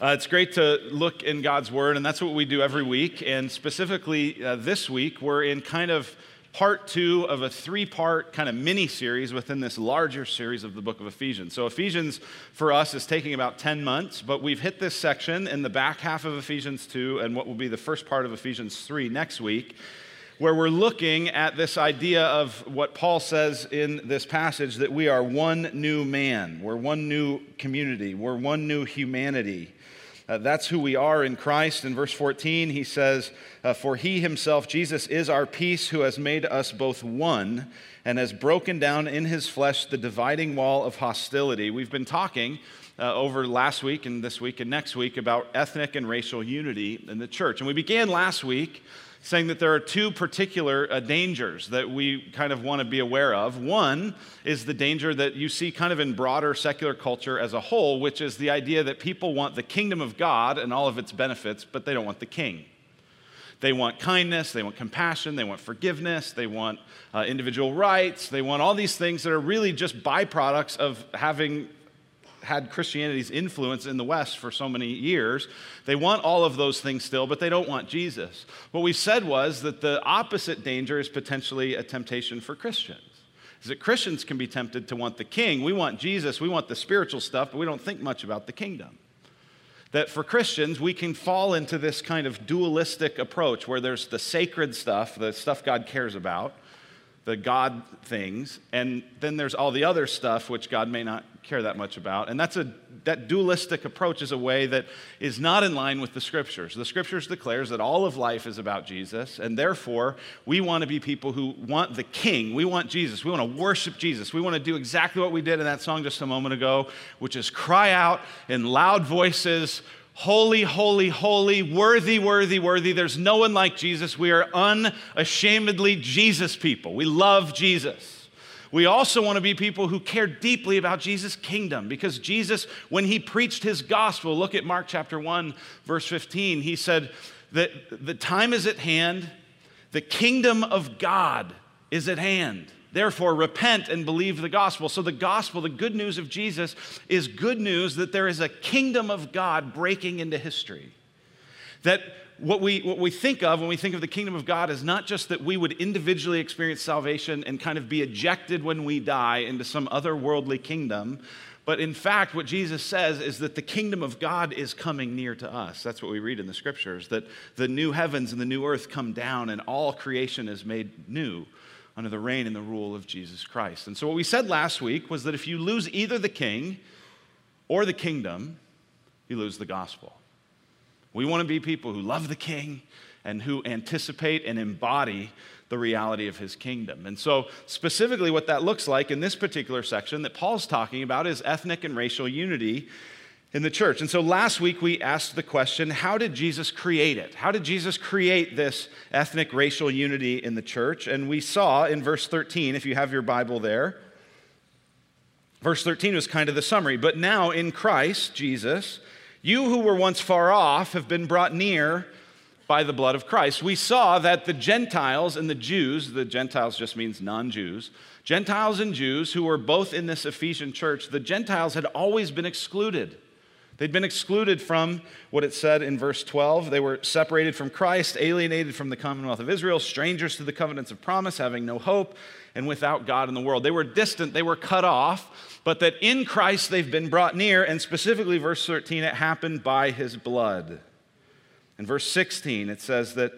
Uh, it's great to look in God's Word, and that's what we do every week. And specifically uh, this week, we're in kind of part two of a three part kind of mini series within this larger series of the book of Ephesians. So, Ephesians for us is taking about 10 months, but we've hit this section in the back half of Ephesians 2 and what will be the first part of Ephesians 3 next week where we're looking at this idea of what Paul says in this passage that we are one new man, we're one new community, we're one new humanity. Uh, that's who we are in Christ. In verse 14, he says, uh, For he himself, Jesus, is our peace, who has made us both one and has broken down in his flesh the dividing wall of hostility. We've been talking uh, over last week and this week and next week about ethnic and racial unity in the church. And we began last week saying that there are two particular uh, dangers that we kind of want to be aware of. One is the danger that you see kind of in broader secular culture as a whole, which is the idea that people want the kingdom of God and all of its benefits, but they don't want the king. They want kindness, they want compassion, they want forgiveness, they want uh, individual rights, they want all these things that are really just byproducts of having had Christianity's influence in the West for so many years. They want all of those things still, but they don't want Jesus. What we said was that the opposite danger is potentially a temptation for Christians. Is that Christians can be tempted to want the king. We want Jesus, we want the spiritual stuff, but we don't think much about the kingdom. That for Christians, we can fall into this kind of dualistic approach where there's the sacred stuff, the stuff God cares about, the God things, and then there's all the other stuff which God may not care that much about. And that's a that dualistic approach is a way that is not in line with the scriptures. The scriptures declares that all of life is about Jesus, and therefore we want to be people who want the king. We want Jesus. We want to worship Jesus. We want to do exactly what we did in that song just a moment ago, which is cry out in loud voices, Holy, holy, holy, worthy, worthy, worthy. There's no one like Jesus. We are unashamedly Jesus people. We love Jesus. We also want to be people who care deeply about Jesus' kingdom because Jesus, when he preached his gospel, look at Mark chapter 1, verse 15, he said that the time is at hand, the kingdom of God is at hand. Therefore, repent and believe the gospel. So, the gospel, the good news of Jesus, is good news that there is a kingdom of God breaking into history. That what we, what we think of when we think of the kingdom of God is not just that we would individually experience salvation and kind of be ejected when we die into some other worldly kingdom, but in fact, what Jesus says is that the kingdom of God is coming near to us. That's what we read in the scriptures, that the new heavens and the new earth come down and all creation is made new under the reign and the rule of Jesus Christ. And so, what we said last week was that if you lose either the king or the kingdom, you lose the gospel. We want to be people who love the king and who anticipate and embody the reality of his kingdom. And so, specifically, what that looks like in this particular section that Paul's talking about is ethnic and racial unity in the church. And so last week we asked the question how did Jesus create it? How did Jesus create this ethnic racial unity in the church? And we saw in verse 13, if you have your Bible there, verse 13 was kind of the summary. But now in Christ Jesus, you who were once far off have been brought near by the blood of Christ. We saw that the Gentiles and the Jews, the Gentiles just means non Jews, Gentiles and Jews who were both in this Ephesian church, the Gentiles had always been excluded. They'd been excluded from what it said in verse 12. They were separated from Christ, alienated from the commonwealth of Israel, strangers to the covenants of promise, having no hope, and without God in the world. They were distant, they were cut off, but that in Christ they've been brought near, and specifically, verse 13, it happened by his blood. In verse 16, it says that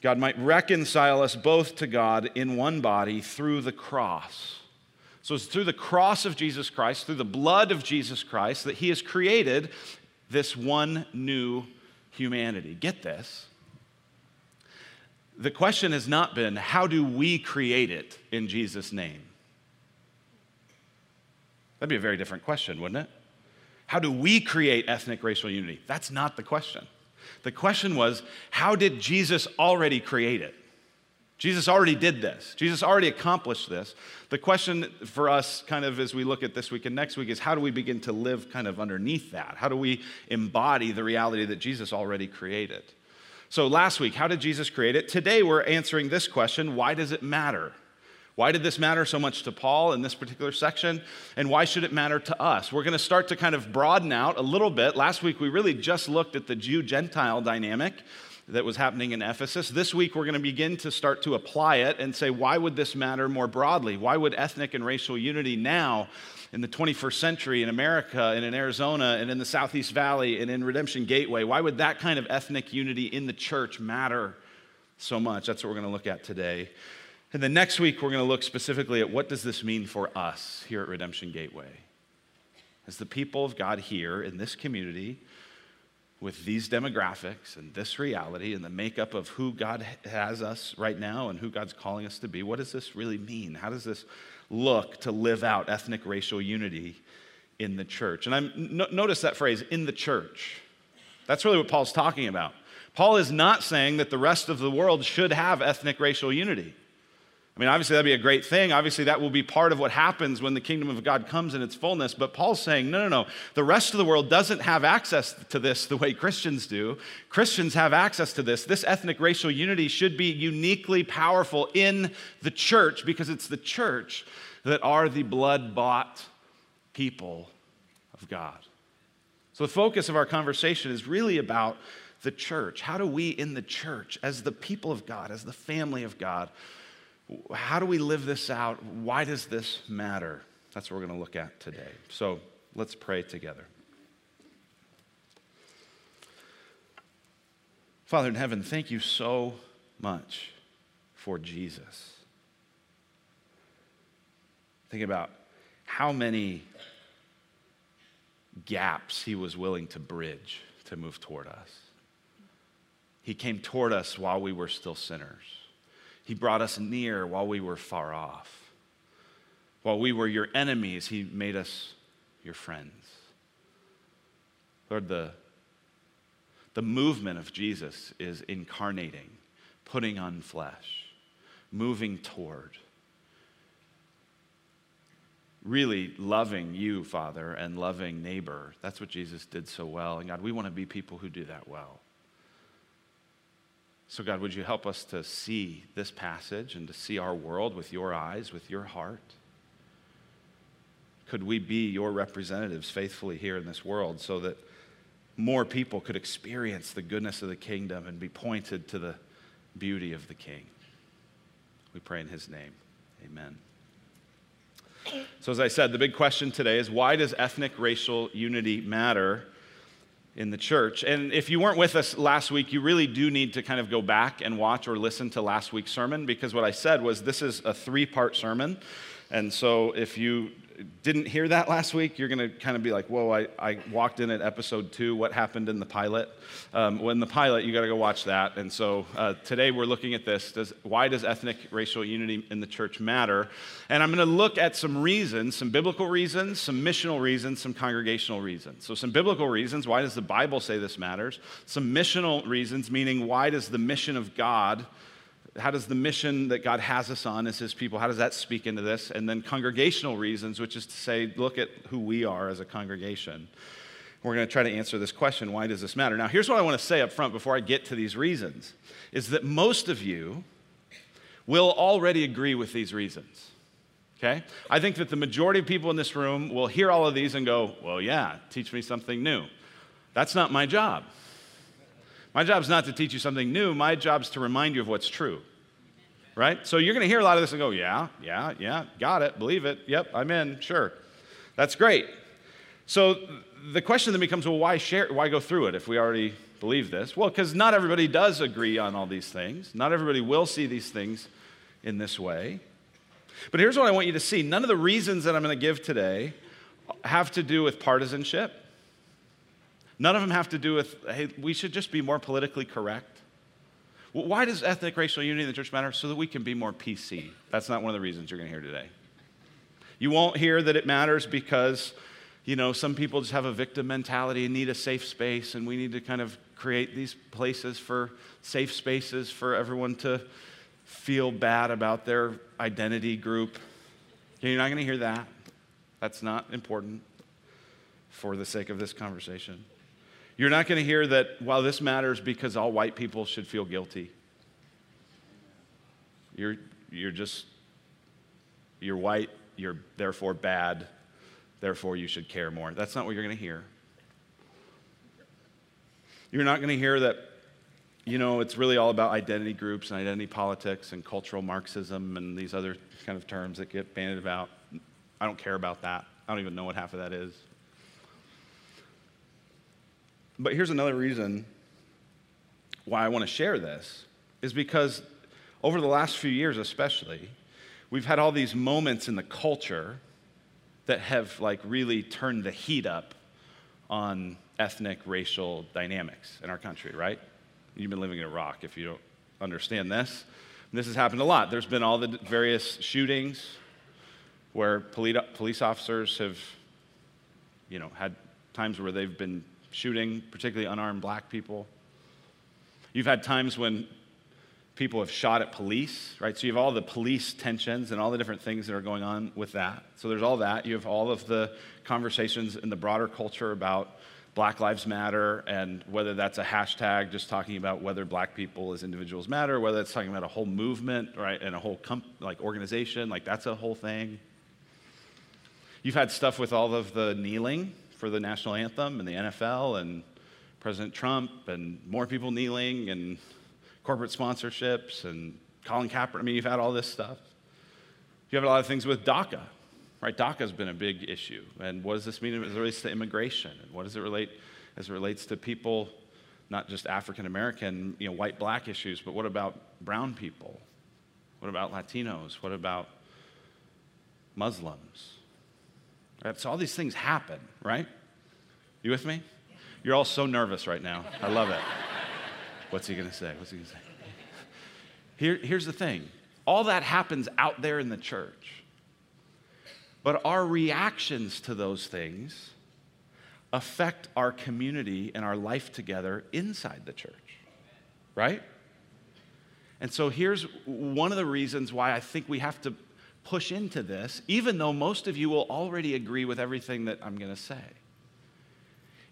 God might reconcile us both to God in one body through the cross. So it's through the cross of Jesus Christ, through the blood of Jesus Christ, that He has created this one new humanity. Get this. The question has not been, how do we create it in Jesus' name? That'd be a very different question, wouldn't it? How do we create ethnic racial unity? That's not the question. The question was, how did Jesus already create it? Jesus already did this. Jesus already accomplished this. The question for us, kind of as we look at this week and next week, is how do we begin to live kind of underneath that? How do we embody the reality that Jesus already created? So, last week, how did Jesus create it? Today, we're answering this question why does it matter? Why did this matter so much to Paul in this particular section? And why should it matter to us? We're going to start to kind of broaden out a little bit. Last week, we really just looked at the Jew Gentile dynamic that was happening in Ephesus. This week, we're going to begin to start to apply it and say, why would this matter more broadly? Why would ethnic and racial unity now, in the 21st century, in America and in Arizona and in the Southeast Valley and in Redemption Gateway, why would that kind of ethnic unity in the church matter so much? That's what we're going to look at today. And then next week, we're going to look specifically at what does this mean for us here at Redemption Gateway? As the people of God here in this community, with these demographics and this reality and the makeup of who God has us right now and who God's calling us to be, what does this really mean? How does this look to live out ethnic racial unity in the church? And no, notice that phrase, in the church. That's really what Paul's talking about. Paul is not saying that the rest of the world should have ethnic racial unity. I mean, obviously, that'd be a great thing. Obviously, that will be part of what happens when the kingdom of God comes in its fullness. But Paul's saying, no, no, no. The rest of the world doesn't have access to this the way Christians do. Christians have access to this. This ethnic racial unity should be uniquely powerful in the church because it's the church that are the blood bought people of God. So, the focus of our conversation is really about the church. How do we in the church, as the people of God, as the family of God, how do we live this out? Why does this matter? That's what we're going to look at today. So let's pray together. Father in heaven, thank you so much for Jesus. Think about how many gaps he was willing to bridge to move toward us. He came toward us while we were still sinners. He brought us near while we were far off. While we were your enemies, He made us your friends. Lord, the, the movement of Jesus is incarnating, putting on flesh, moving toward, really loving you, Father, and loving neighbor. That's what Jesus did so well. And God, we want to be people who do that well. So, God, would you help us to see this passage and to see our world with your eyes, with your heart? Could we be your representatives faithfully here in this world so that more people could experience the goodness of the kingdom and be pointed to the beauty of the King? We pray in his name. Amen. So, as I said, the big question today is why does ethnic racial unity matter? In the church. And if you weren't with us last week, you really do need to kind of go back and watch or listen to last week's sermon because what I said was this is a three part sermon. And so if you didn't hear that last week, you're going to kind of be like, whoa, I, I walked in at episode two. What happened in the pilot? Um, when the pilot, you got to go watch that. And so uh, today we're looking at this. Does, why does ethnic racial unity in the church matter? And I'm going to look at some reasons, some biblical reasons, some missional reasons, some congregational reasons. So, some biblical reasons why does the Bible say this matters? Some missional reasons, meaning why does the mission of God how does the mission that God has us on as his people, how does that speak into this? And then congregational reasons, which is to say, look at who we are as a congregation. We're going to try to answer this question why does this matter? Now, here's what I want to say up front before I get to these reasons is that most of you will already agree with these reasons. Okay? I think that the majority of people in this room will hear all of these and go, well, yeah, teach me something new. That's not my job. My job is not to teach you something new. My job is to remind you of what's true. Right? So you're going to hear a lot of this and go, yeah, yeah, yeah, got it, believe it. Yep, I'm in, sure. That's great. So the question then becomes, well, why share? Why go through it if we already believe this? Well, because not everybody does agree on all these things. Not everybody will see these things in this way. But here's what I want you to see: none of the reasons that I'm going to give today have to do with partisanship. None of them have to do with, hey, we should just be more politically correct. why does ethnic racial unity in the church matter? So that we can be more PC. That's not one of the reasons you're going to hear today. You won't hear that it matters because, you know, some people just have a victim mentality and need a safe space, and we need to kind of create these places for safe spaces for everyone to feel bad about their identity group. You're not going to hear that. That's not important for the sake of this conversation. You're not going to hear that, while this matters because all white people should feel guilty. You're, you're just you're white, you're therefore bad, therefore you should care more. That's not what you're going to hear. You're not going to hear that, you know, it's really all about identity groups and identity politics and cultural Marxism and these other kind of terms that get bandied about. I don't care about that. I don't even know what half of that is. But here's another reason why I want to share this is because over the last few years, especially, we've had all these moments in the culture that have like really turned the heat up on ethnic racial dynamics in our country, right? You've been living in Iraq if you don't understand this. And this has happened a lot. There's been all the various shootings where police officers have, you know, had times where they've been shooting particularly unarmed black people. You've had times when people have shot at police, right? So you have all the police tensions and all the different things that are going on with that. So there's all that. You have all of the conversations in the broader culture about Black Lives Matter and whether that's a hashtag just talking about whether black people as individuals matter, whether it's talking about a whole movement, right, and a whole comp- like organization, like that's a whole thing. You've had stuff with all of the kneeling for the national anthem and the NFL and President Trump and more people kneeling and corporate sponsorships and Colin Kaepernick. I mean, you've had all this stuff. You have a lot of things with DACA, right? DACA has been a big issue. And what does this mean as it relates to immigration? And what does it relate as it relates to people, not just African American, you know, white, black issues, but what about brown people? What about Latinos? What about Muslims? So all these things happen, right? You with me? You're all so nervous right now. I love it. What's he going to say? What's he going to say? Here, here's the thing all that happens out there in the church. But our reactions to those things affect our community and our life together inside the church, right? And so here's one of the reasons why I think we have to push into this, even though most of you will already agree with everything that I'm going to say.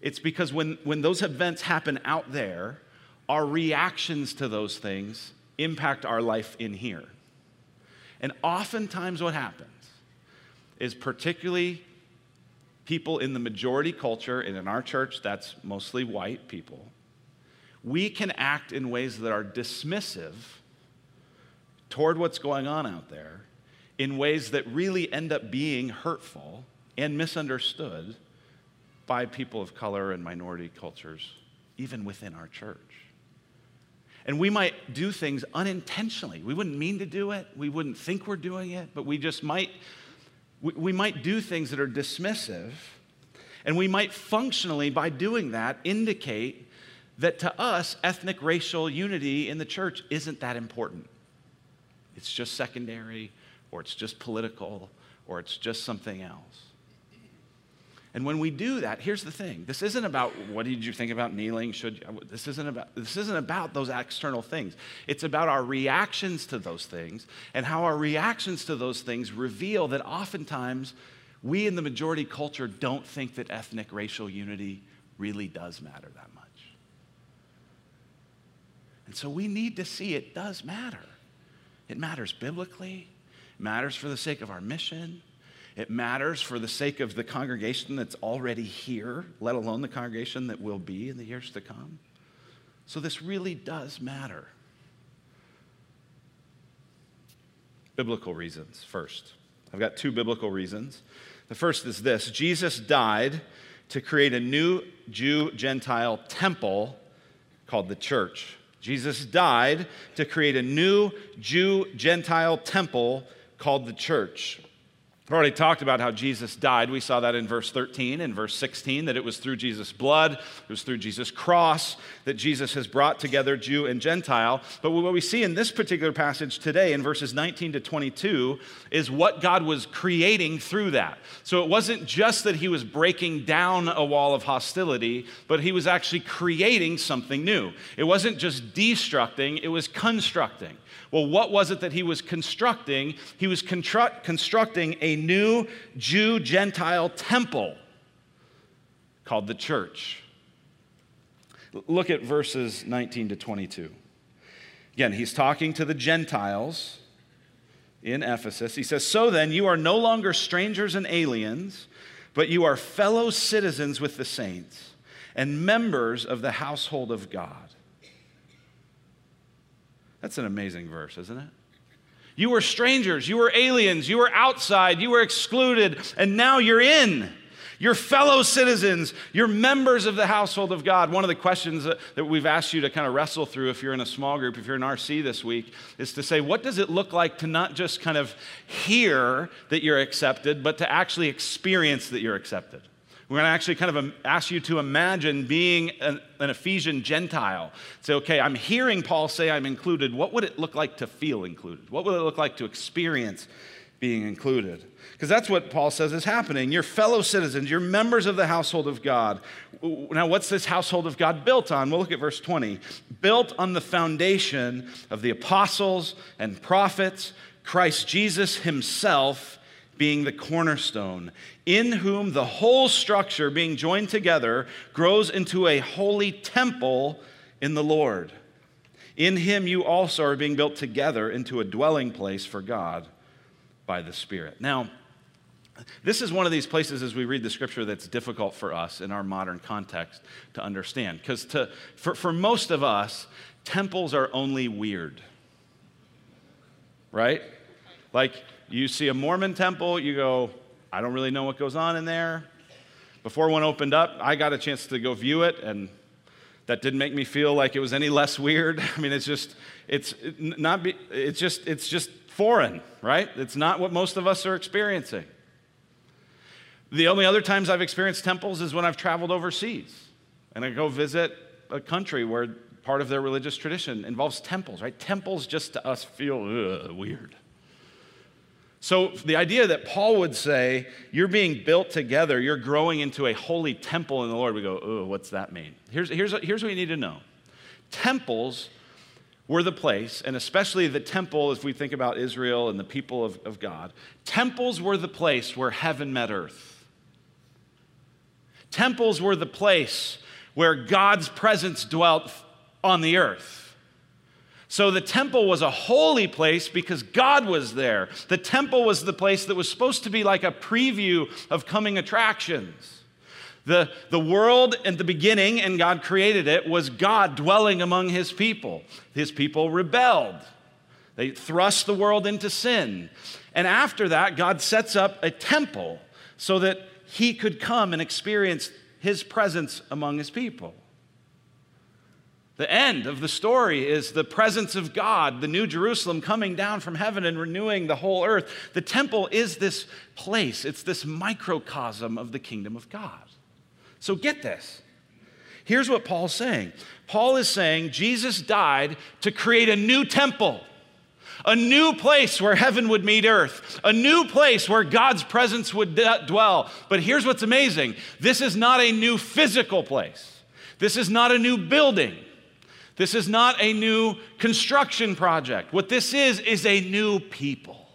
It's because when, when those events happen out there, our reactions to those things impact our life in here. And oftentimes, what happens is particularly people in the majority culture, and in our church, that's mostly white people, we can act in ways that are dismissive toward what's going on out there in ways that really end up being hurtful and misunderstood by people of color and minority cultures, even within our church. And we might do things unintentionally. We wouldn't mean to do it, we wouldn't think we're doing it, but we just might, we, we might do things that are dismissive. And we might functionally, by doing that, indicate that to us, ethnic racial unity in the church isn't that important. It's just secondary, or it's just political, or it's just something else. And when we do that, here's the thing. This isn't about what did you think about kneeling? Should you, this isn't about this isn't about those external things. It's about our reactions to those things and how our reactions to those things reveal that oftentimes we in the majority culture don't think that ethnic racial unity really does matter that much. And so we need to see it does matter. It matters biblically, matters for the sake of our mission, it matters for the sake of the congregation that's already here, let alone the congregation that will be in the years to come. So this really does matter. Biblical reasons first. I've got two biblical reasons. The first is this Jesus died to create a new Jew Gentile temple called the church. Jesus died to create a new Jew Gentile temple called the church. I've already talked about how Jesus died. We saw that in verse 13 and verse 16, that it was through Jesus' blood, it was through Jesus' cross that Jesus has brought together Jew and Gentile. But what we see in this particular passage today, in verses 19 to 22, is what God was creating through that. So it wasn't just that he was breaking down a wall of hostility, but he was actually creating something new. It wasn't just destructing, it was constructing. Well, what was it that he was constructing? He was constru- constructing a new Jew Gentile temple called the church. Look at verses 19 to 22. Again, he's talking to the Gentiles in Ephesus. He says, So then, you are no longer strangers and aliens, but you are fellow citizens with the saints and members of the household of God. That's an amazing verse, isn't it? You were strangers, you were aliens, you were outside, you were excluded, and now you're in. You're fellow citizens, you're members of the household of God. One of the questions that, that we've asked you to kind of wrestle through if you're in a small group, if you're in RC this week, is to say, what does it look like to not just kind of hear that you're accepted, but to actually experience that you're accepted? We're going to actually kind of ask you to imagine being an, an, Ephesian Gentile. Say, okay, I'm hearing Paul say I'm included. What would it look like to feel included? What would it look like to experience being included? Because that's what Paul says is happening. You're fellow citizens, you're members of the household of God. Now, what's this household of God built on? We'll look at verse 20. Built on the foundation of the apostles and prophets, Christ Jesus himself being the cornerstone, in whom the whole structure, being joined together, grows into a holy temple in the Lord. In him you also are being built together into a dwelling place for God by the Spirit. Now, this is one of these places as we read the scripture that's difficult for us in our modern context to understand. Because for, for most of us, temples are only weird. Right? Like, you see a Mormon temple, you go, I don't really know what goes on in there. Before one opened up, I got a chance to go view it, and that didn't make me feel like it was any less weird. I mean, it's just, it's not, be, it's just, it's just foreign, right? It's not what most of us are experiencing. The only other times I've experienced temples is when I've traveled overseas and I go visit a country where part of their religious tradition involves temples, right? Temples just to us feel ugh, weird. So, the idea that Paul would say, you're being built together, you're growing into a holy temple in the Lord, we go, oh, what's that mean? Here's, here's, here's what you need to know temples were the place, and especially the temple, if we think about Israel and the people of, of God, temples were the place where heaven met earth. Temples were the place where God's presence dwelt on the earth. So the temple was a holy place because God was there. The temple was the place that was supposed to be like a preview of coming attractions. The, the world at the beginning, and God created it, was God dwelling among his people. His people rebelled, they thrust the world into sin. And after that, God sets up a temple so that he could come and experience his presence among his people. The end of the story is the presence of God, the New Jerusalem coming down from heaven and renewing the whole earth. The temple is this place, it's this microcosm of the kingdom of God. So get this. Here's what Paul's saying Paul is saying Jesus died to create a new temple, a new place where heaven would meet earth, a new place where God's presence would d- dwell. But here's what's amazing this is not a new physical place, this is not a new building. This is not a new construction project. What this is, is a new people,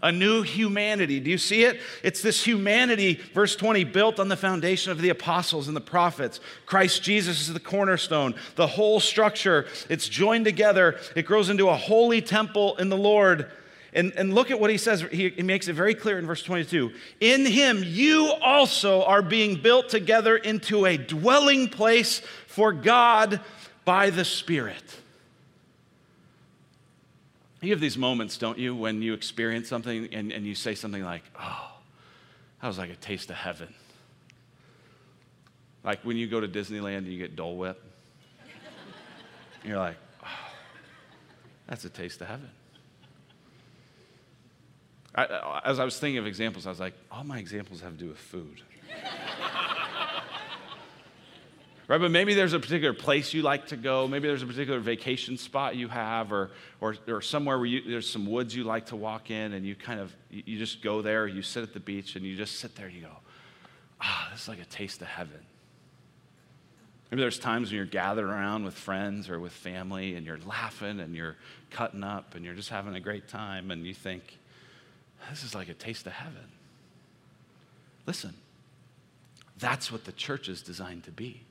a new humanity. Do you see it? It's this humanity, verse 20, built on the foundation of the apostles and the prophets. Christ Jesus is the cornerstone. The whole structure, it's joined together. It grows into a holy temple in the Lord. And, and look at what he says. He, he makes it very clear in verse 22. In him, you also are being built together into a dwelling place for God by the Spirit. You have these moments, don't you, when you experience something and, and you say something like, oh, that was like a taste of heaven. Like when you go to Disneyland and you get Dole Whip. You're like, oh, that's a taste of heaven. I, as I was thinking of examples, I was like, all my examples have to do with food. right? But maybe there's a particular place you like to go. Maybe there's a particular vacation spot you have, or, or, or somewhere where you, there's some woods you like to walk in, and you kind of, you just go there, you sit at the beach, and you just sit there and you go, ah, this is like a taste of heaven. Maybe there's times when you're gathered around with friends or with family, and you're laughing and you're cutting up and you're just having a great time, and you think, this is like a taste of heaven. Listen, that's what the church is designed to be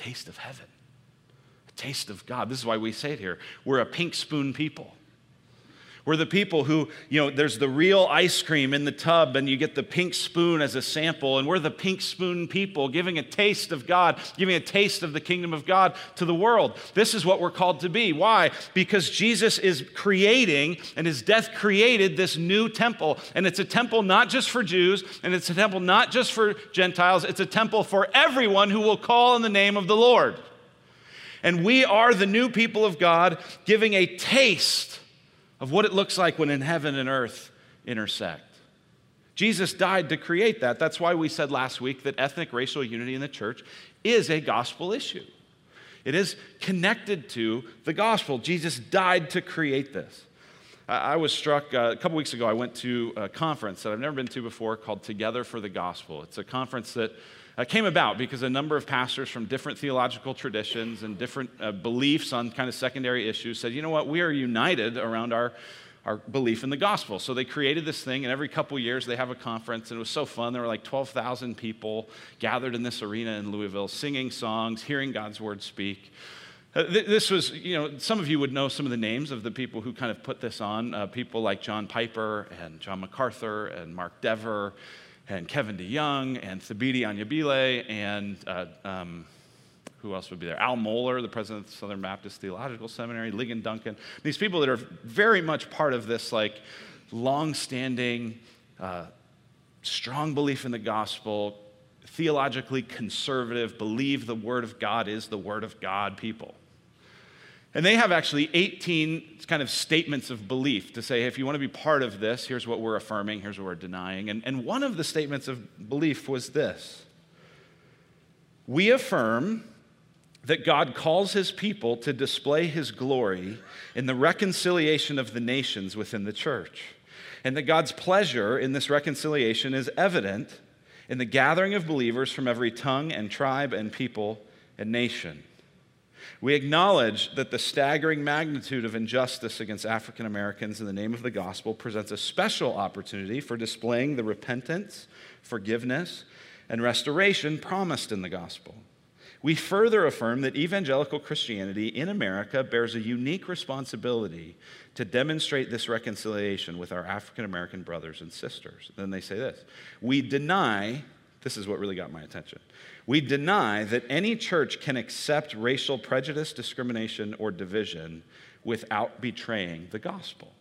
taste of heaven, a taste of God. This is why we say it here. We're a pink spoon people. We're the people who, you know, there's the real ice cream in the tub and you get the pink spoon as a sample. And we're the pink spoon people giving a taste of God, giving a taste of the kingdom of God to the world. This is what we're called to be. Why? Because Jesus is creating and his death created this new temple. And it's a temple not just for Jews and it's a temple not just for Gentiles, it's a temple for everyone who will call in the name of the Lord. And we are the new people of God giving a taste of what it looks like when in heaven and earth intersect. Jesus died to create that. That's why we said last week that ethnic racial unity in the church is a gospel issue. It is connected to the gospel. Jesus died to create this. I was struck uh, a couple weeks ago. I went to a conference that I've never been to before called Together for the Gospel. It's a conference that uh, came about because a number of pastors from different theological traditions and different uh, beliefs on kind of secondary issues said, you know what, we are united around our, our belief in the gospel. So they created this thing, and every couple years they have a conference, and it was so fun. There were like 12,000 people gathered in this arena in Louisville, singing songs, hearing God's word speak. Uh, th- this was, you know, some of you would know some of the names of the people who kind of put this on. Uh, people like John Piper and John MacArthur and Mark Dever and Kevin DeYoung and Thabiti Anyabwile and uh, um, who else would be there? Al Mohler, the president of the Southern Baptist Theological Seminary, Ligon Duncan. These people that are very much part of this like long-standing, uh, strong belief in the gospel, theologically conservative, believe the word of God is the word of God people. And they have actually 18 kind of statements of belief to say, if you want to be part of this, here's what we're affirming, here's what we're denying. And, and one of the statements of belief was this We affirm that God calls his people to display his glory in the reconciliation of the nations within the church. And that God's pleasure in this reconciliation is evident in the gathering of believers from every tongue and tribe and people and nation. We acknowledge that the staggering magnitude of injustice against African Americans in the name of the gospel presents a special opportunity for displaying the repentance, forgiveness, and restoration promised in the gospel. We further affirm that evangelical Christianity in America bears a unique responsibility to demonstrate this reconciliation with our African American brothers and sisters. Then they say this We deny, this is what really got my attention. We deny that any church can accept racial prejudice, discrimination, or division without betraying the gospel.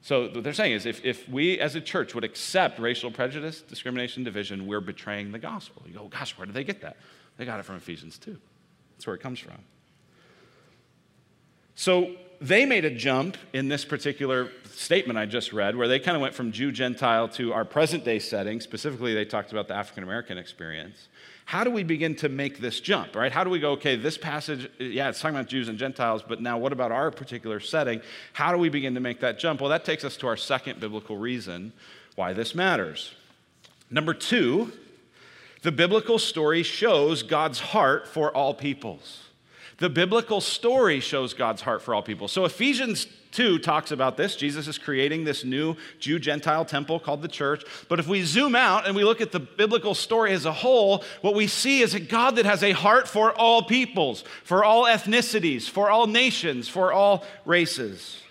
So, what they're saying is if, if we as a church would accept racial prejudice, discrimination, division, we're betraying the gospel. You go, oh, gosh, where did they get that? They got it from Ephesians 2. That's where it comes from. So, they made a jump in this particular statement I just read, where they kind of went from Jew Gentile to our present day setting. Specifically, they talked about the African American experience. How do we begin to make this jump, right? How do we go, okay, this passage, yeah, it's talking about Jews and Gentiles, but now what about our particular setting? How do we begin to make that jump? Well, that takes us to our second biblical reason why this matters. Number two, the biblical story shows God's heart for all peoples. The biblical story shows God's heart for all people. So Ephesians 2 talks about this. Jesus is creating this new Jew Gentile temple called the church. But if we zoom out and we look at the biblical story as a whole, what we see is a God that has a heart for all peoples, for all ethnicities, for all nations, for all races.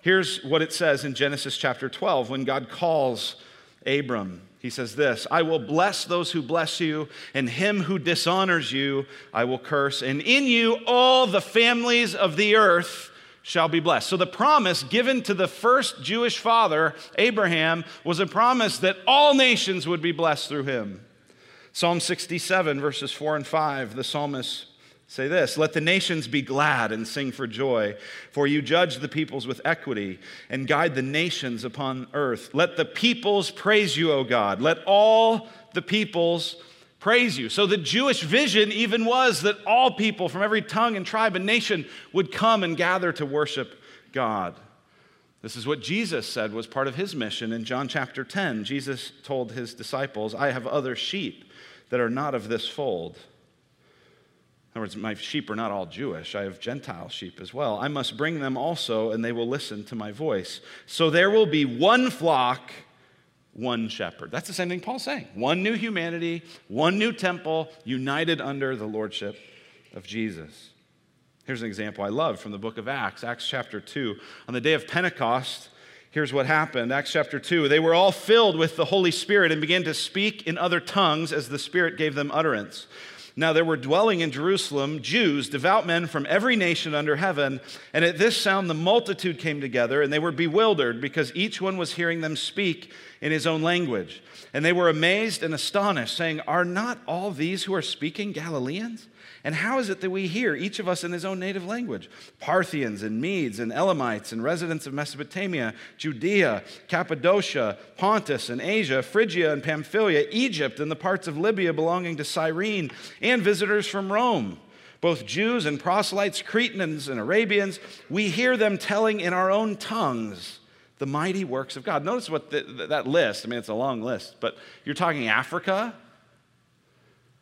Here's what it says in Genesis chapter 12 when God calls Abram he says this I will bless those who bless you, and him who dishonors you I will curse, and in you all the families of the earth shall be blessed. So the promise given to the first Jewish father, Abraham, was a promise that all nations would be blessed through him. Psalm 67, verses 4 and 5, the psalmist Say this Let the nations be glad and sing for joy, for you judge the peoples with equity and guide the nations upon earth. Let the peoples praise you, O God. Let all the peoples praise you. So the Jewish vision even was that all people from every tongue and tribe and nation would come and gather to worship God. This is what Jesus said was part of his mission in John chapter 10. Jesus told his disciples, I have other sheep that are not of this fold other words, my sheep are not all Jewish. I have Gentile sheep as well. I must bring them also, and they will listen to my voice. So there will be one flock, one shepherd. That's the same thing Paul's saying. One new humanity, one new temple, united under the lordship of Jesus. Here's an example I love from the book of Acts, Acts chapter 2. On the day of Pentecost, here's what happened Acts chapter 2. They were all filled with the Holy Spirit and began to speak in other tongues as the Spirit gave them utterance. Now there were dwelling in Jerusalem Jews, devout men from every nation under heaven. And at this sound, the multitude came together, and they were bewildered because each one was hearing them speak in his own language. And they were amazed and astonished, saying, Are not all these who are speaking Galileans? And how is it that we hear, each of us in his own native language? Parthians and Medes and Elamites and residents of Mesopotamia, Judea, Cappadocia, Pontus and Asia, Phrygia and Pamphylia, Egypt and the parts of Libya belonging to Cyrene, and visitors from Rome. Both Jews and proselytes, Cretans and Arabians, we hear them telling in our own tongues the mighty works of God. Notice what the, that list, I mean, it's a long list, but you're talking Africa,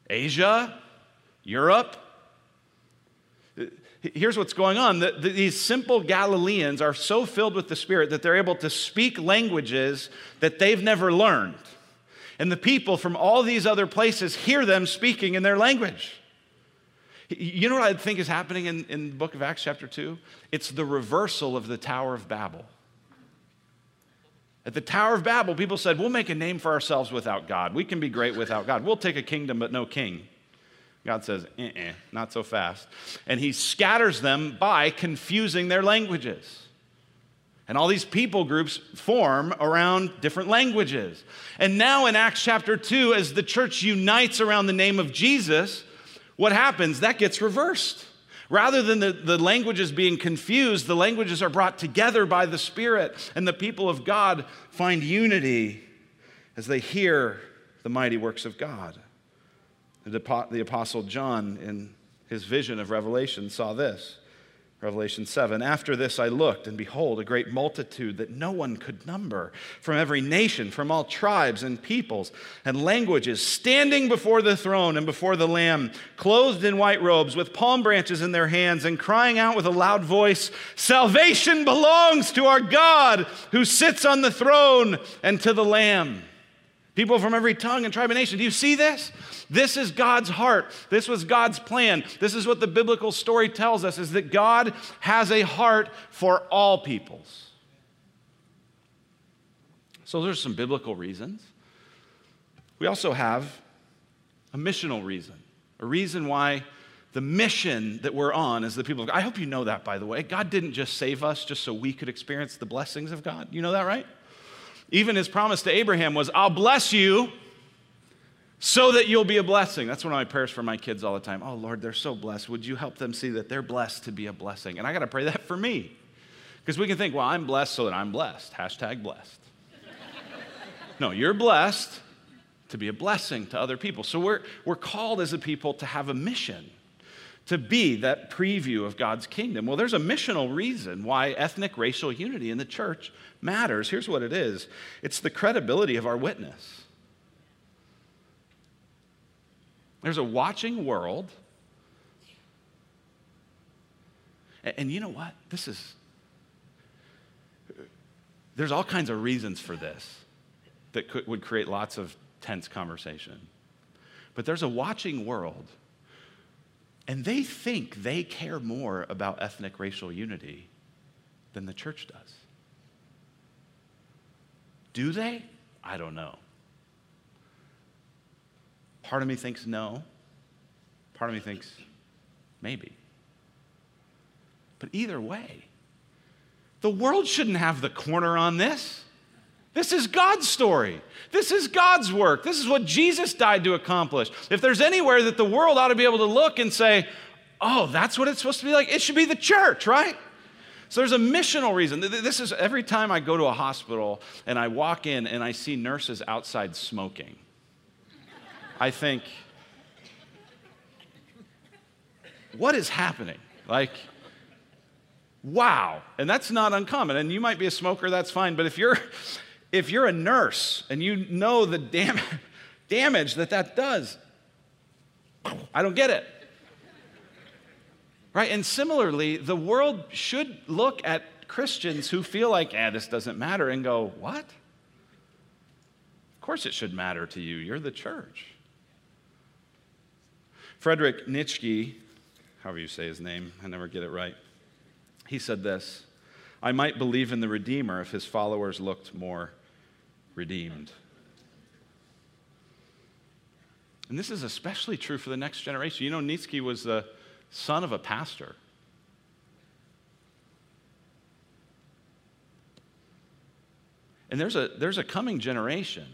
Asia, Europe. Here's what's going on the, the, these simple Galileans are so filled with the Spirit that they're able to speak languages that they've never learned. And the people from all these other places hear them speaking in their language. You know what I think is happening in, in the book of Acts, chapter 2? It's the reversal of the Tower of Babel. At the Tower of Babel, people said, We'll make a name for ourselves without God. We can be great without God. We'll take a kingdom, but no king. God says, eh, not so fast. And he scatters them by confusing their languages. And all these people groups form around different languages. And now in Acts chapter 2, as the church unites around the name of Jesus, what happens? That gets reversed. Rather than the, the languages being confused, the languages are brought together by the Spirit, and the people of God find unity as they hear the mighty works of God. The Apostle John, in his vision of Revelation, saw this. Revelation 7 After this I looked, and behold, a great multitude that no one could number, from every nation, from all tribes and peoples and languages, standing before the throne and before the Lamb, clothed in white robes, with palm branches in their hands, and crying out with a loud voice Salvation belongs to our God who sits on the throne and to the Lamb. People from every tongue and tribe and nation. Do you see this? This is God's heart. This was God's plan. This is what the biblical story tells us is that God has a heart for all peoples. So there's some biblical reasons. We also have a missional reason, a reason why the mission that we're on as the people of God. I hope you know that, by the way. God didn't just save us just so we could experience the blessings of God. You know that, right? Even his promise to Abraham was, I'll bless you so that you'll be a blessing. That's one of my prayers for my kids all the time. Oh, Lord, they're so blessed. Would you help them see that they're blessed to be a blessing? And I got to pray that for me. Because we can think, well, I'm blessed so that I'm blessed. Hashtag blessed. no, you're blessed to be a blessing to other people. So we're, we're called as a people to have a mission, to be that preview of God's kingdom. Well, there's a missional reason why ethnic racial unity in the church matters. Here's what it is it's the credibility of our witness. There's a watching world. And you know what? This is, there's all kinds of reasons for this that could, would create lots of tense conversation. But there's a watching world, and they think they care more about ethnic racial unity than the church does. Do they? I don't know. Part of me thinks no. Part of me thinks maybe. But either way, the world shouldn't have the corner on this. This is God's story. This is God's work. This is what Jesus died to accomplish. If there's anywhere that the world ought to be able to look and say, oh, that's what it's supposed to be like, it should be the church, right? So there's a missional reason. This is every time I go to a hospital and I walk in and I see nurses outside smoking. I think, what is happening? Like, wow. And that's not uncommon. And you might be a smoker, that's fine. But if you're, if you're a nurse and you know the dam- damage that that does, I don't get it. Right? And similarly, the world should look at Christians who feel like, eh, this doesn't matter, and go, what? Of course it should matter to you. You're the church. Frederick Nietzsche, however you say his name, I never get it right. He said this I might believe in the Redeemer if his followers looked more redeemed. And this is especially true for the next generation. You know, Nietzsche was the son of a pastor. And there's a, there's a coming generation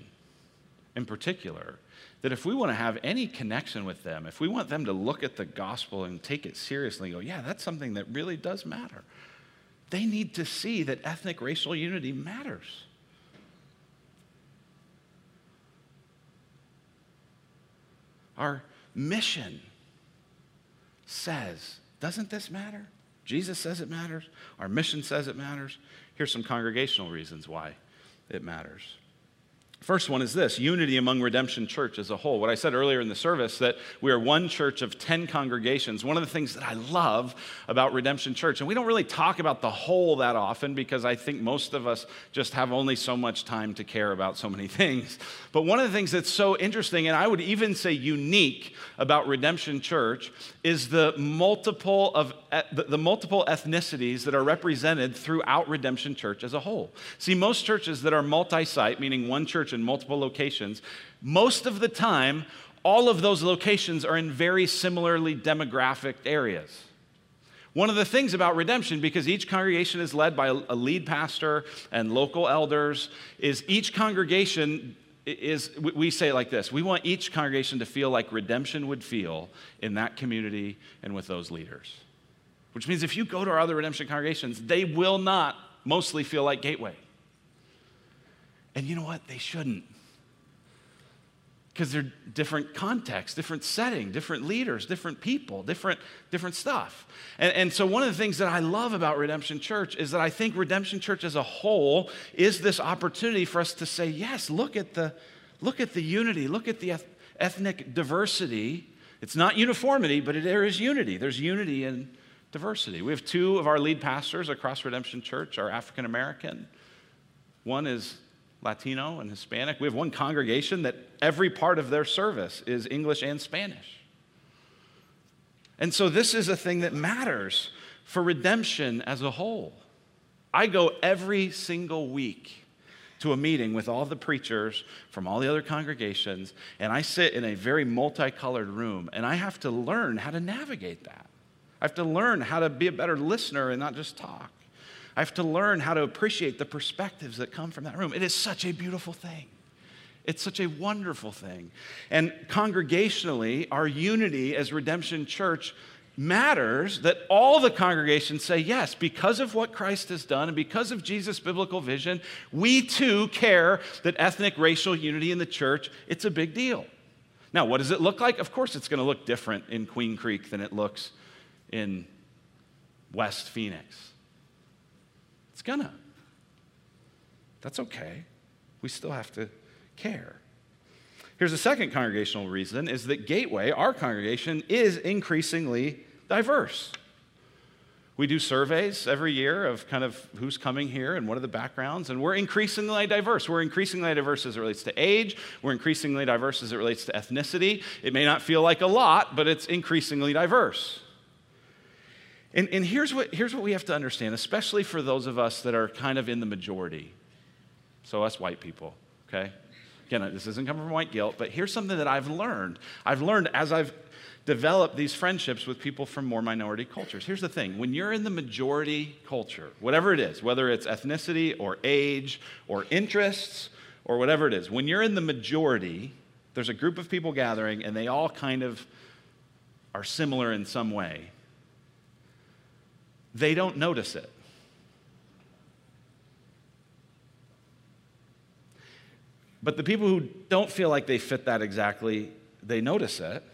in particular that if we want to have any connection with them, if we want them to look at the gospel and take it seriously and go, yeah, that's something that really does matter, they need to see that ethnic racial unity matters. Our mission says, doesn't this matter? Jesus says it matters. Our mission says it matters. Here's some congregational reasons why it matters. First one is this unity among Redemption Church as a whole. What I said earlier in the service that we are one church of 10 congregations. One of the things that I love about Redemption Church, and we don't really talk about the whole that often because I think most of us just have only so much time to care about so many things. But one of the things that's so interesting, and I would even say unique about Redemption Church, is the multiple of the multiple ethnicities that are represented throughout Redemption Church as a whole. See, most churches that are multi-site, meaning one church in multiple locations, most of the time, all of those locations are in very similarly demographic areas. One of the things about redemption, because each congregation is led by a lead pastor and local elders, is each congregation is, we say it like this we want each congregation to feel like redemption would feel in that community and with those leaders. Which means if you go to our other redemption congregations, they will not mostly feel like Gateway. And you know what? They shouldn't. Because they're different contexts, different setting, different leaders, different people, different, different stuff. And, and so, one of the things that I love about Redemption Church is that I think Redemption Church as a whole is this opportunity for us to say, yes, look at the, look at the unity, look at the ethnic diversity. It's not uniformity, but there is unity. There's unity in diversity. We have two of our lead pastors across Redemption Church are African American. One is Latino and Hispanic. We have one congregation that every part of their service is English and Spanish. And so this is a thing that matters for redemption as a whole. I go every single week to a meeting with all the preachers from all the other congregations, and I sit in a very multicolored room, and I have to learn how to navigate that. I have to learn how to be a better listener and not just talk. I have to learn how to appreciate the perspectives that come from that room. It is such a beautiful thing. It's such a wonderful thing. And congregationally, our unity as Redemption Church matters that all the congregations say, yes, because of what Christ has done and because of Jesus' biblical vision, we too care that ethnic racial unity in the church, it's a big deal. Now, what does it look like? Of course, it's going to look different in Queen Creek than it looks in West Phoenix. It's gonna. That's okay. We still have to care. Here's a second congregational reason is that Gateway, our congregation, is increasingly diverse. We do surveys every year of kind of who's coming here and what are the backgrounds, and we're increasingly diverse. We're increasingly diverse as it relates to age, we're increasingly diverse as it relates to ethnicity. It may not feel like a lot, but it's increasingly diverse. And, and here's, what, here's what we have to understand, especially for those of us that are kind of in the majority. So, us white people, okay? Again, this isn't coming from white guilt, but here's something that I've learned. I've learned as I've developed these friendships with people from more minority cultures. Here's the thing when you're in the majority culture, whatever it is, whether it's ethnicity or age or interests or whatever it is, when you're in the majority, there's a group of people gathering and they all kind of are similar in some way they don't notice it. But the people who don't feel like they fit that exactly, they notice it.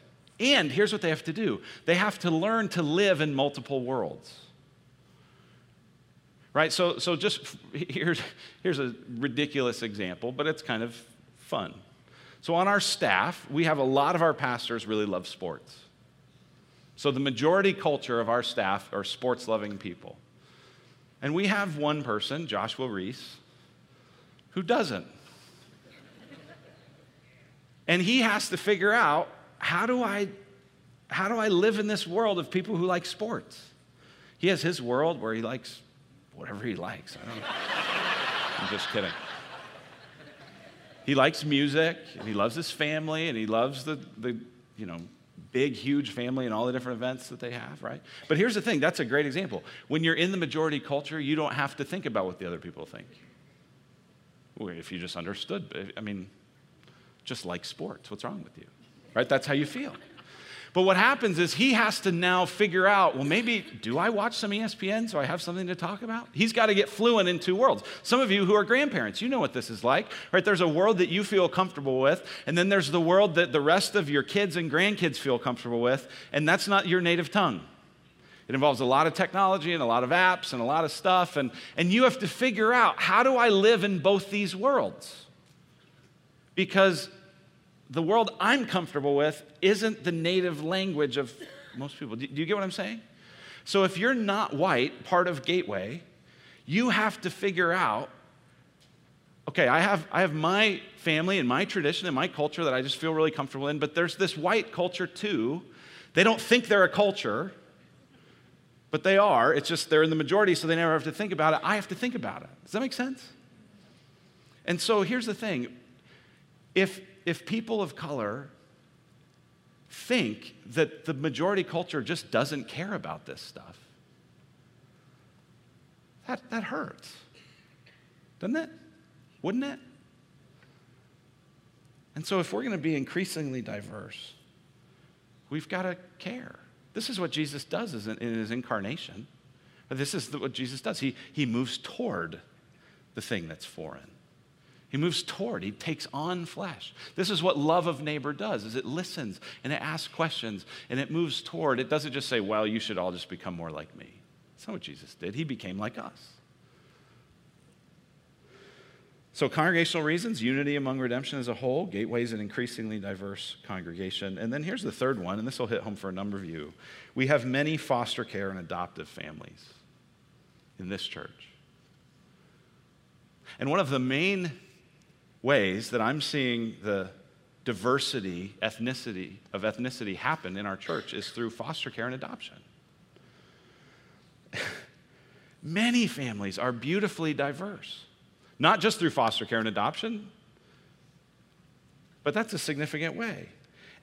And here's what they have to do they have to learn to live in multiple worlds. Right? So, so just here's, here's a ridiculous example, but it's kind of fun. So, on our staff, we have a lot of our pastors really love sports. So the majority culture of our staff are sports loving people. And we have one person, Joshua Reese, who doesn't. and he has to figure out how do I how do I live in this world of people who like sports? He has his world where he likes whatever he likes. I don't know. I'm just kidding. He likes music, and he loves his family, and he loves the, the you know, big, huge family and all the different events that they have, right? But here's the thing that's a great example. When you're in the majority culture, you don't have to think about what the other people think. If you just understood, I mean, just like sports, what's wrong with you? Right? That's how you feel. But what happens is he has to now figure out well, maybe do I watch some ESPN so I have something to talk about? He's got to get fluent in two worlds. Some of you who are grandparents, you know what this is like, right? There's a world that you feel comfortable with, and then there's the world that the rest of your kids and grandkids feel comfortable with, and that's not your native tongue. It involves a lot of technology and a lot of apps and a lot of stuff, and, and you have to figure out how do I live in both these worlds? Because the world I'm comfortable with isn't the native language of most people. Do you get what I'm saying? So if you're not white, part of Gateway, you have to figure out okay, I have, I have my family and my tradition and my culture that I just feel really comfortable in, but there's this white culture too. They don't think they're a culture, but they are. It's just they're in the majority, so they never have to think about it. I have to think about it. Does that make sense? And so here's the thing if if people of color think that the majority culture just doesn't care about this stuff, that, that hurts. Doesn't it? Wouldn't it? And so, if we're going to be increasingly diverse, we've got to care. This is what Jesus does in his incarnation. This is what Jesus does. He, he moves toward the thing that's foreign. He moves toward, he takes on flesh. This is what love of neighbor does, is it listens and it asks questions and it moves toward. It doesn't just say, well, you should all just become more like me. That's not what Jesus did. He became like us. So, congregational reasons, unity among redemption as a whole, Gateway's an increasingly diverse congregation. And then here's the third one, and this will hit home for a number of you. We have many foster care and adoptive families in this church. And one of the main ways that I'm seeing the diversity, ethnicity of ethnicity happen in our church is through foster care and adoption. Many families are beautifully diverse, not just through foster care and adoption, but that's a significant way.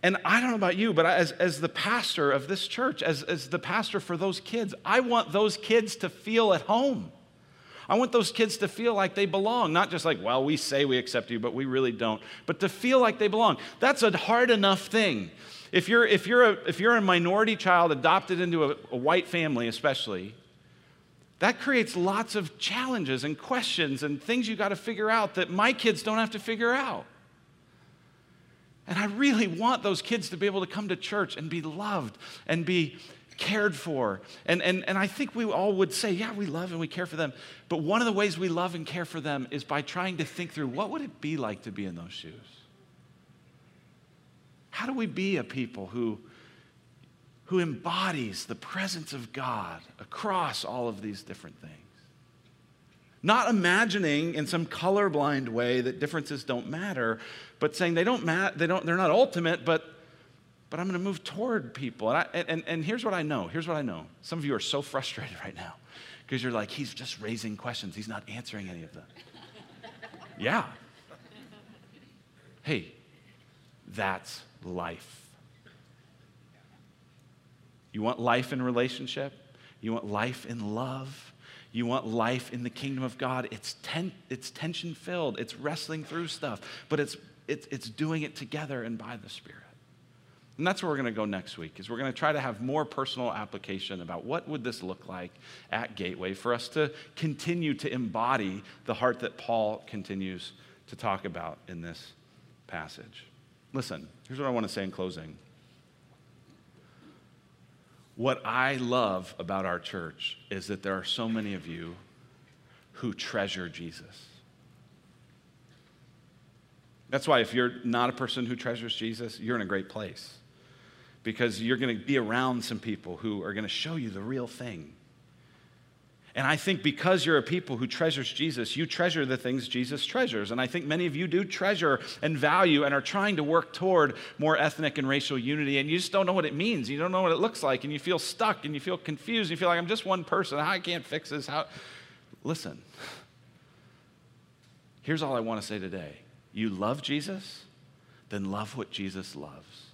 And I don't know about you, but as, as the pastor of this church, as, as the pastor for those kids, I want those kids to feel at home. I want those kids to feel like they belong, not just like, well, we say we accept you, but we really don't, but to feel like they belong. That's a hard enough thing. If you're, if you're, a, if you're a minority child adopted into a, a white family, especially, that creates lots of challenges and questions and things you got to figure out that my kids don't have to figure out. And I really want those kids to be able to come to church and be loved and be cared for. And, and, and I think we all would say, yeah, we love and we care for them. But one of the ways we love and care for them is by trying to think through what would it be like to be in those shoes? How do we be a people who, who embodies the presence of God across all of these different things? Not imagining in some colorblind way that differences don't matter, but saying they don't matter, they don't, they're not ultimate, but but I'm going to move toward people. And, I, and, and here's what I know. Here's what I know. Some of you are so frustrated right now because you're like, he's just raising questions. He's not answering any of them. yeah. Hey, that's life. You want life in relationship? You want life in love? You want life in the kingdom of God? It's, ten, it's tension filled, it's wrestling through stuff, but it's, it's, it's doing it together and by the Spirit. And that's where we're going to go next week is we're going to try to have more personal application about what would this look like at Gateway for us to continue to embody the heart that Paul continues to talk about in this passage. Listen, here's what I want to say in closing. What I love about our church is that there are so many of you who treasure Jesus. That's why if you're not a person who treasures Jesus, you're in a great place because you're going to be around some people who are going to show you the real thing. And I think because you're a people who treasures Jesus, you treasure the things Jesus treasures. And I think many of you do treasure and value and are trying to work toward more ethnic and racial unity. And you just don't know what it means. You don't know what it looks like. And you feel stuck and you feel confused. You feel like I'm just one person. I can't fix this. How? Listen, here's all I want to say today. You love Jesus, then love what Jesus loves,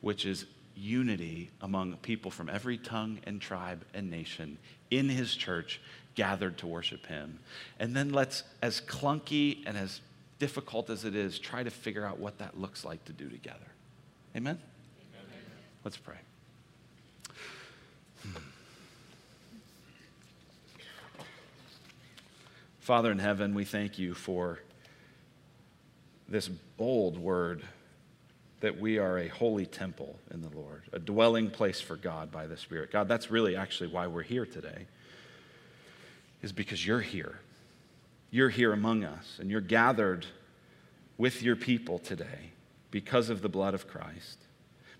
which is unity among people from every tongue and tribe and nation in his church gathered to worship him. And then let's, as clunky and as difficult as it is, try to figure out what that looks like to do together. Amen? Amen. Let's pray. Hmm. Father in heaven, we thank you for this bold word that we are a holy temple in the Lord, a dwelling place for God by the Spirit. God, that's really actually why we're here today, is because you're here. You're here among us, and you're gathered with your people today because of the blood of Christ,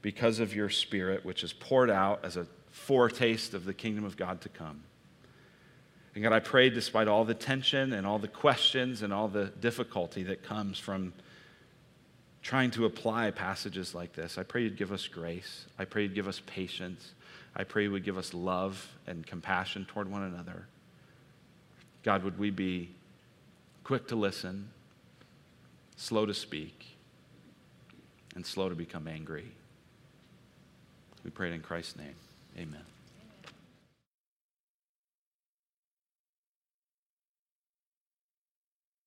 because of your Spirit, which is poured out as a foretaste of the kingdom of God to come. And God, I pray, despite all the tension and all the questions and all the difficulty that comes from trying to apply passages like this. I pray you'd give us grace. I pray you'd give us patience. I pray you would give us love and compassion toward one another. God, would we be quick to listen, slow to speak, and slow to become angry? We pray it in Christ's name. Amen.